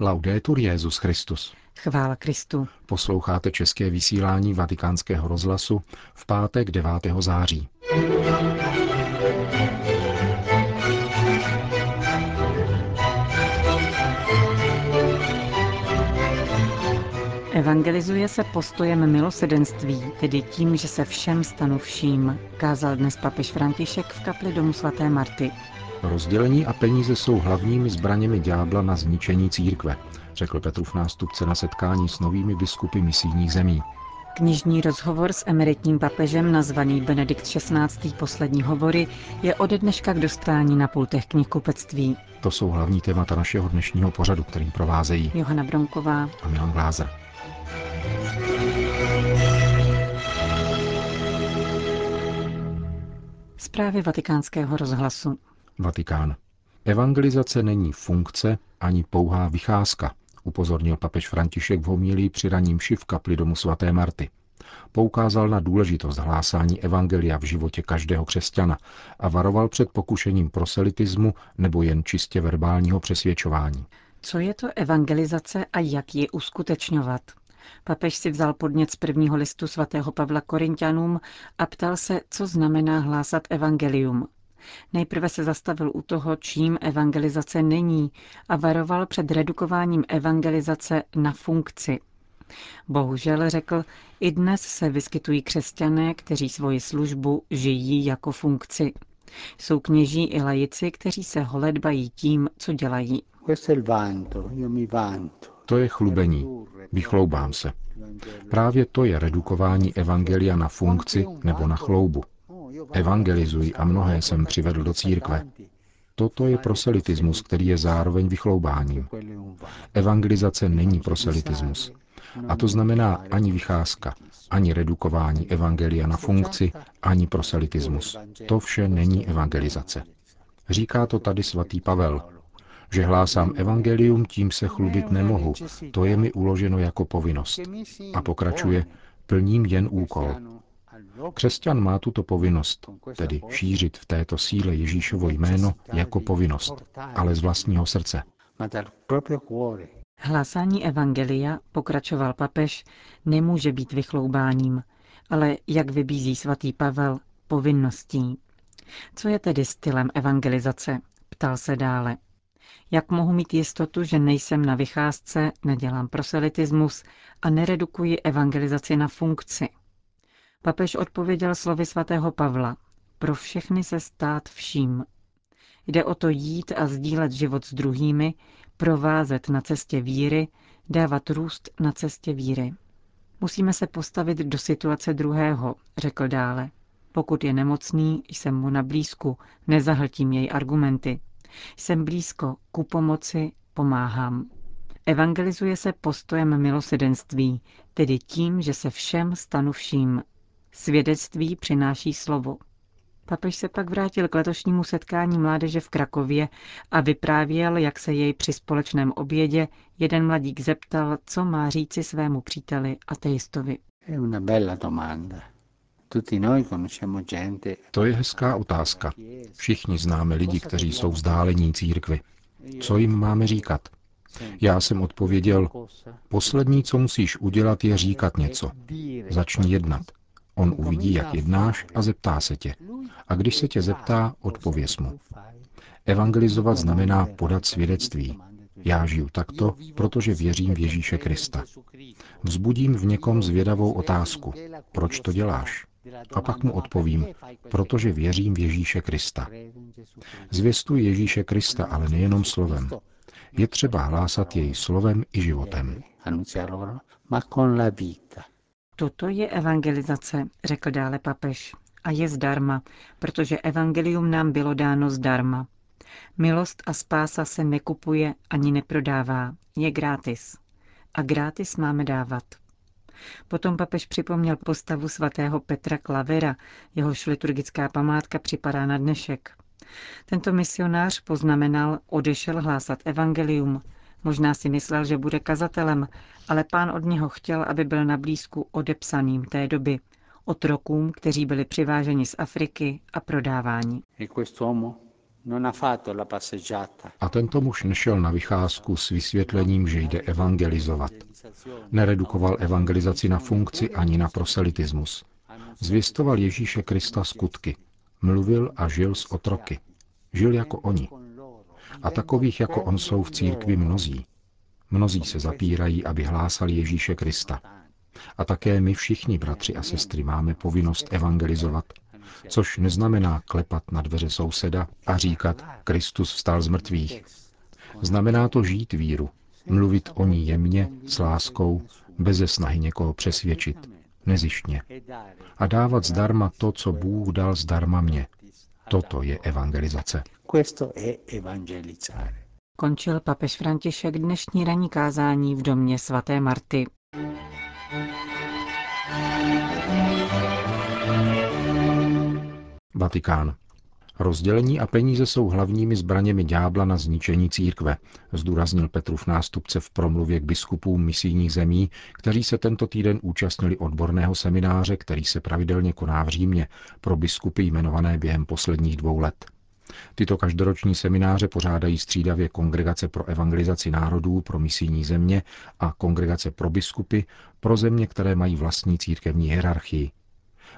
Laudetur Jezus Christus. Chvála Kristu. Posloucháte české vysílání Vatikánského rozhlasu v pátek 9. září. Evangelizuje se postojem milosedenství, tedy tím, že se všem stanu vším, kázal dnes papež František v kapli domu svaté Marty. Rozdělení a peníze jsou hlavními zbraněmi ďábla na zničení církve, řekl Petrův nástupce na setkání s novými biskupy misijních zemí. Knižní rozhovor s emeritním papežem nazvaný Benedikt XVI. poslední hovory je ode dneška k dostání na pultech knihkupectví. To jsou hlavní témata našeho dnešního pořadu, kterým provázejí Johana Bronková a Milan Glázer. Zprávy vatikánského rozhlasu. Vatikán. Evangelizace není funkce ani pouhá vycházka, upozornil papež František v homílii při raním v kapli domu svaté Marty. Poukázal na důležitost hlásání evangelia v životě každého křesťana a varoval před pokušením proselitismu nebo jen čistě verbálního přesvědčování. Co je to evangelizace a jak ji uskutečňovat? Papež si vzal podnět z prvního listu svatého Pavla Korintianům a ptal se, co znamená hlásat evangelium. Nejprve se zastavil u toho, čím evangelizace není a varoval před redukováním evangelizace na funkci. Bohužel, řekl, i dnes se vyskytují křesťané, kteří svoji službu žijí jako funkci. Jsou kněží i lajici, kteří se holedbají tím, co dělají. To je chlubení. Vychloubám se. Právě to je redukování evangelia na funkci nebo na chloubu. Evangelizuji a mnohé jsem přivedl do církve. Toto je proselitismus, který je zároveň vychloubáním. Evangelizace není proselitismus. A to znamená ani vycházka, ani redukování evangelia na funkci, ani proselitismus. To vše není evangelizace. Říká to tady svatý Pavel. Že hlásám evangelium, tím se chlubit nemohu. To je mi uloženo jako povinnost. A pokračuje, plním jen úkol. Křesťan má tuto povinnost, tedy šířit v této síle Ježíšovo jméno jako povinnost, ale z vlastního srdce. Hlásání evangelia, pokračoval papež, nemůže být vychloubáním, ale, jak vybízí svatý Pavel, povinností. Co je tedy stylem evangelizace? Ptal se dále. Jak mohu mít jistotu, že nejsem na vycházce, nedělám proselitismus a neredukuji evangelizaci na funkci? Papež odpověděl slovy svatého Pavla. Pro všechny se stát vším. Jde o to jít a sdílet život s druhými, provázet na cestě víry, dávat růst na cestě víry. Musíme se postavit do situace druhého, řekl dále. Pokud je nemocný, jsem mu na blízku, nezahltím jej argumenty. Jsem blízko, ku pomoci, pomáhám. Evangelizuje se postojem milosedenství, tedy tím, že se všem stanu vším. Svědectví přináší slovo. Papež se pak vrátil k letošnímu setkání mládeže v Krakově a vyprávěl, jak se jej při společném obědě jeden mladík zeptal, co má říci svému příteli ateistovi. To je hezká otázka. Všichni známe lidi, kteří jsou vzdálení církvy. Co jim máme říkat? Já jsem odpověděl, poslední, co musíš udělat, je říkat něco. Začni jednat. On uvidí, jak jednáš a zeptá se tě. A když se tě zeptá, odpověz mu. Evangelizovat znamená podat svědectví. Já žiju takto, protože věřím v Ježíše Krista. Vzbudím v někom zvědavou otázku. Proč to děláš? A pak mu odpovím, protože věřím v Ježíše Krista. Zvěstuj Ježíše Krista, ale nejenom slovem. Je třeba hlásat jej slovem i životem. Toto je evangelizace, řekl dále papež. A je zdarma, protože evangelium nám bylo dáno zdarma. Milost a spása se nekupuje ani neprodává, je gratis. A gratis máme dávat. Potom papež připomněl postavu svatého Petra Klavera, jehož liturgická památka připadá na dnešek. Tento misionář poznamenal, odešel hlásat evangelium, Možná si myslel, že bude kazatelem, ale pán od něho chtěl, aby byl na blízku odepsaným té doby, otrokům, kteří byli přiváženi z Afriky a prodáváni. A tento muž nešel na vycházku s vysvětlením, že jde evangelizovat. Neredukoval evangelizaci na funkci ani na proselitismus. Zvěstoval Ježíše Krista skutky. Mluvil a žil s otroky. Žil jako oni. A takových jako on jsou v církvi mnozí. Mnozí se zapírají, aby hlásali Ježíše Krista. A také my všichni, bratři a sestry, máme povinnost evangelizovat, což neznamená klepat na dveře souseda a říkat, Kristus vstal z mrtvých. Znamená to žít víru, mluvit o ní jemně, s láskou, beze snahy někoho přesvědčit, nezištně. A dávat zdarma to, co Bůh dal zdarma mě. Toto je evangelizace. Končil papež František dnešní ranní kázání v domě svaté Marty. Vatikán. Rozdělení a peníze jsou hlavními zbraněmi ďábla na zničení církve, zdůraznil Petrův nástupce v promluvě k biskupům misijních zemí, kteří se tento týden účastnili odborného semináře, který se pravidelně koná v Římě pro biskupy jmenované během posledních dvou let. Tyto každoroční semináře pořádají střídavě Kongregace pro evangelizaci národů pro misijní země a Kongregace pro biskupy pro země, které mají vlastní církevní hierarchii.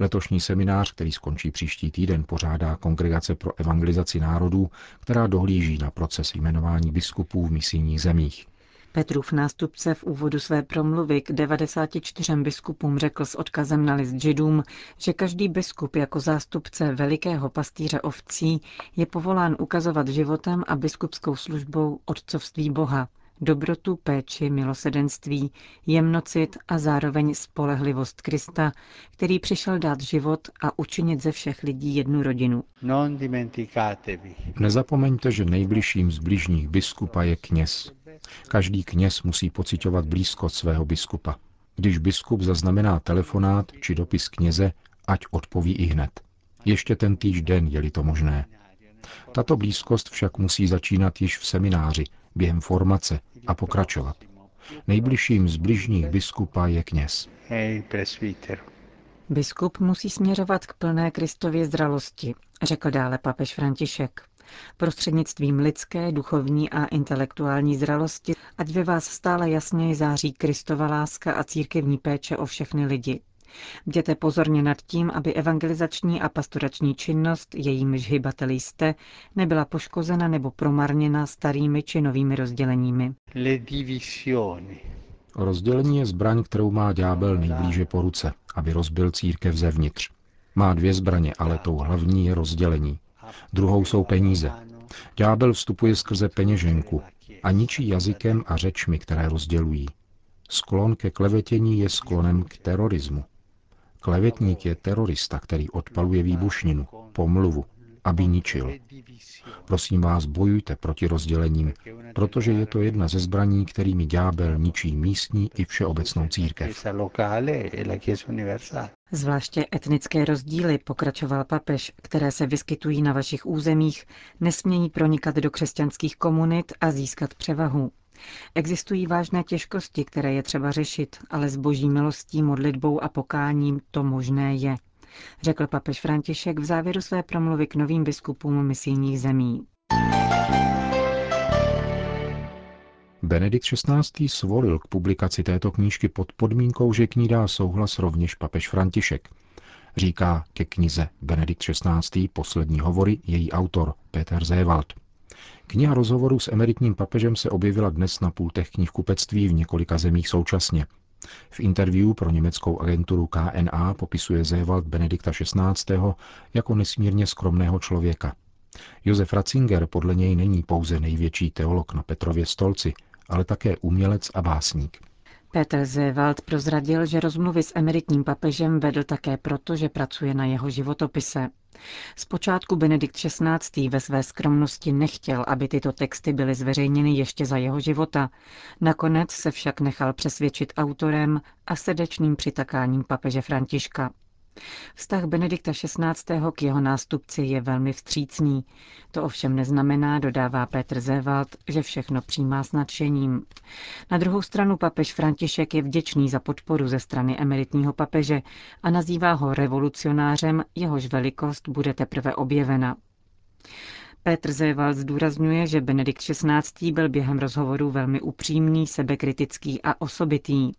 Letošní seminář, který skončí příští týden, pořádá Kongregace pro evangelizaci národů, která dohlíží na proces jmenování biskupů v misijních zemích. Petrův nástupce v úvodu své promluvy k 94 biskupům řekl s odkazem na list židům, že každý biskup jako zástupce velikého pastýře ovcí je povolán ukazovat životem a biskupskou službou otcovství Boha, dobrotu, péči, milosedenství, jemnocit a zároveň spolehlivost Krista, který přišel dát život a učinit ze všech lidí jednu rodinu. Nezapomeňte, že nejbližším z bližních biskupa je kněz. Každý kněz musí pocitovat blízkost svého biskupa. Když biskup zaznamená telefonát či dopis kněze, ať odpoví i hned. Ještě ten týž den, je-li to možné. Tato blízkost však musí začínat již v semináři, během formace a pokračovat. Nejbližším z bližních biskupa je kněz. Biskup musí směřovat k plné Kristově zralosti, řekl dále papež František. Prostřednictvím lidské, duchovní a intelektuální zralosti, ať ve vás stále jasněji září Kristova láska a církevní péče o všechny lidi. Bděte pozorně nad tím, aby evangelizační a pastorační činnost, jejímiž hybateli jste, nebyla poškozena nebo promarněna starými či novými rozděleními. Rozdělení je zbraň, kterou má ďábel nejblíže po ruce, aby rozbil církev zevnitř. Má dvě zbraně, ale tou hlavní je rozdělení. Druhou jsou peníze. Ďábel vstupuje skrze peněženku a ničí jazykem a řečmi, které rozdělují. Sklon ke klevetění je sklonem k terorismu. Klevetník je terorista, který odpaluje výbušninu, pomluvu, aby ničil. Prosím vás, bojujte proti rozdělením, protože je to jedna ze zbraní, kterými ďábel ničí místní i všeobecnou církev. Zvláště etnické rozdíly, pokračoval papež, které se vyskytují na vašich územích, nesmějí pronikat do křesťanských komunit a získat převahu. Existují vážné těžkosti, které je třeba řešit, ale s boží milostí, modlitbou a pokáním to možné je, řekl papež František v závěru své promluvy k novým biskupům misijních zemí. Benedikt XVI. svolil k publikaci této knížky pod podmínkou, že k ní dá souhlas rovněž papež František. Říká ke knize Benedikt XVI. poslední hovory její autor Peter Zewald. Kniha rozhovorů s emeritním papežem se objevila dnes na pultech knihkupectví v několika zemích současně. V interview pro německou agenturu KNA popisuje Zewald Benedikta XVI. jako nesmírně skromného člověka. Josef Ratzinger podle něj není pouze největší teolog na Petrově stolci, ale také umělec a básník. Petr Zewald prozradil, že rozmluvy s emeritním papežem vedl také proto, že pracuje na jeho životopise. Zpočátku Benedikt XVI. ve své skromnosti nechtěl, aby tyto texty byly zveřejněny ještě za jeho života. Nakonec se však nechal přesvědčit autorem a srdečným přitakáním papeže Františka. Vztah Benedikta XVI. k jeho nástupci je velmi vstřícný. To ovšem neznamená, dodává Petr Zewald, že všechno přijímá s nadšením. Na druhou stranu papež František je vděčný za podporu ze strany emeritního papeže a nazývá ho revolucionářem, jehož velikost bude teprve objevena. Petr Zéval zdůrazňuje, že Benedikt XVI. byl během rozhovoru velmi upřímný, sebekritický a osobitý.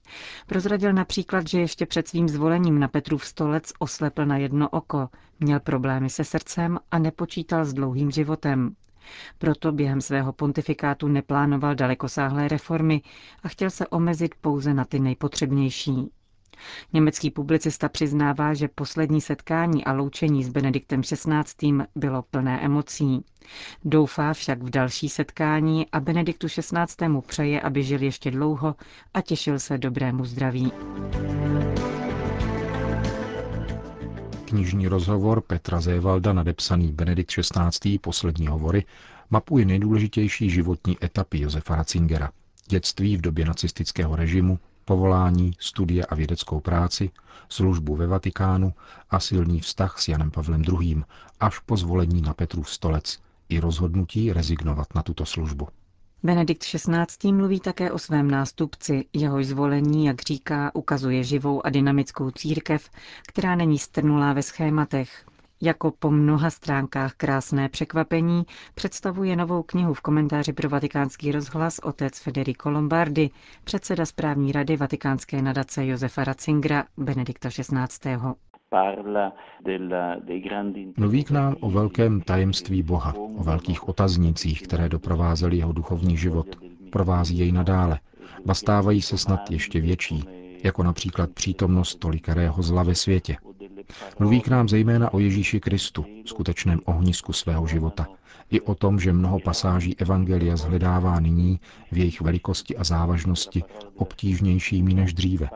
Prozradil například, že ještě před svým zvolením na Petrův stolec oslepl na jedno oko, měl problémy se srdcem a nepočítal s dlouhým životem. Proto během svého pontifikátu neplánoval dalekosáhlé reformy a chtěl se omezit pouze na ty nejpotřebnější. Německý publicista přiznává, že poslední setkání a loučení s Benediktem XVI. bylo plné emocí. Doufá však v další setkání a Benediktu XVI. přeje, aby žil ještě dlouho a těšil se dobrému zdraví. Knižní rozhovor Petra Zévalda nadepsaný Benedikt XVI. poslední hovory mapuje nejdůležitější životní etapy Josefa Ratzingera. Dětství v době nacistického režimu, povolání, studie a vědeckou práci, službu ve Vatikánu a silný vztah s Janem Pavlem II. až po zvolení na Petrův stolec i rozhodnutí rezignovat na tuto službu. Benedikt XVI. mluví také o svém nástupci, jehož zvolení, jak říká, ukazuje živou a dynamickou církev, která není strnulá ve schématech, jako po mnoha stránkách krásné překvapení představuje novou knihu v komentáři pro vatikánský rozhlas otec Federico Lombardi, předseda správní rady vatikánské nadace Josefa Ratzingera Benedikta XVI. Mluví k nám o velkém tajemství Boha, o velkých otaznících, které doprovázely jeho duchovní život, provází jej nadále, bastávají se snad ještě větší, jako například přítomnost tolikarého zla ve světě, Mluví k nám zejména o Ježíši Kristu, skutečném ohnisku svého života, i o tom, že mnoho pasáží Evangelia zhledává nyní v jejich velikosti a závažnosti obtížnějšími než dříve.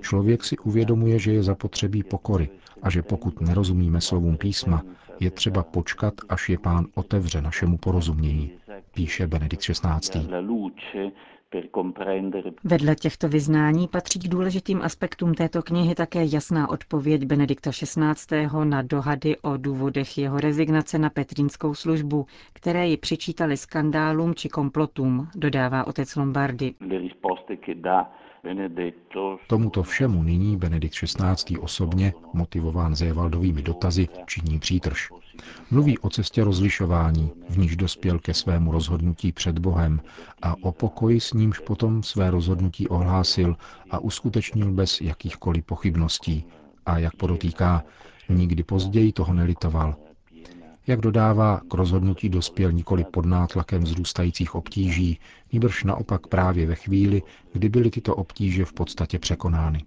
Člověk si uvědomuje, že je zapotřebí pokory a že pokud nerozumíme slovům písma, je třeba počkat, až je pán otevře našemu porozumění, píše Benedikt XVI. Vedle těchto vyznání patří k důležitým aspektům této knihy také jasná odpověď Benedikta XVI. na dohady o důvodech jeho rezignace na petrínskou službu, které ji přičítali skandálům či komplotům, dodává otec Lombardi. Tomuto všemu nyní Benedikt XVI. osobně, motivován Zévaldovými dotazy, činí přítrž. Mluví o cestě rozlišování, v níž dospěl ke svému rozhodnutí před Bohem a o pokoji s nímž potom své rozhodnutí ohlásil a uskutečnil bez jakýchkoliv pochybností. A jak podotýká, nikdy později toho nelitoval. Jak dodává, k rozhodnutí dospěl nikoli pod nátlakem vzrůstajících obtíží, nýbrž naopak právě ve chvíli, kdy byly tyto obtíže v podstatě překonány.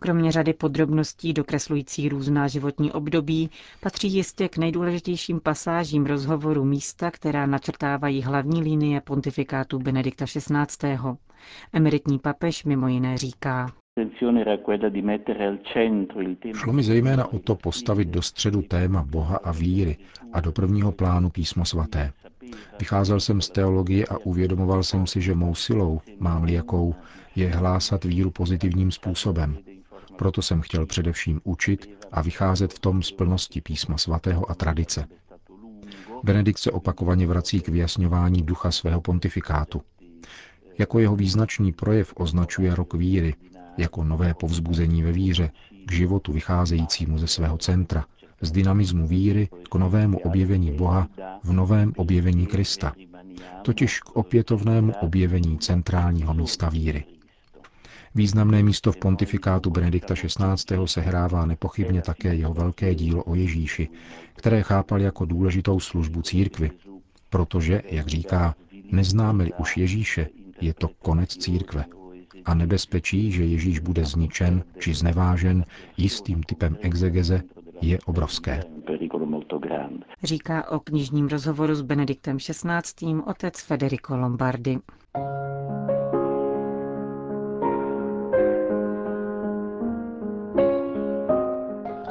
Kromě řady podrobností dokreslujících různá životní období patří jistě k nejdůležitějším pasážím rozhovoru místa, která načrtávají hlavní linie pontifikátu Benedikta XVI. Emeritní papež mimo jiné říká. Šlo mi zejména o to postavit do středu téma Boha a víry a do prvního plánu písmo svaté. Vycházel jsem z teologie a uvědomoval jsem si, že mou silou, mám-li jakou, je hlásat víru pozitivním způsobem. Proto jsem chtěl především učit a vycházet v tom z plnosti písma svatého a tradice. Benedikt se opakovaně vrací k vyjasňování ducha svého pontifikátu. Jako jeho význačný projev označuje rok víry, jako nové povzbuzení ve víře, k životu vycházejícímu ze svého centra, z dynamismu víry k novému objevení Boha v novém objevení Krista, totiž k opětovnému objevení centrálního místa víry. Významné místo v pontifikátu Benedikta XVI. sehrává nepochybně také jeho velké dílo o Ježíši, které chápal jako důležitou službu církvy, protože, jak říká, neznáme-li už Ježíše, je to konec církve a nebezpečí, že Ježíš bude zničen či znevážen jistým typem exegeze, je obrovské. Říká o knižním rozhovoru s Benediktem XVI. otec Federico Lombardi.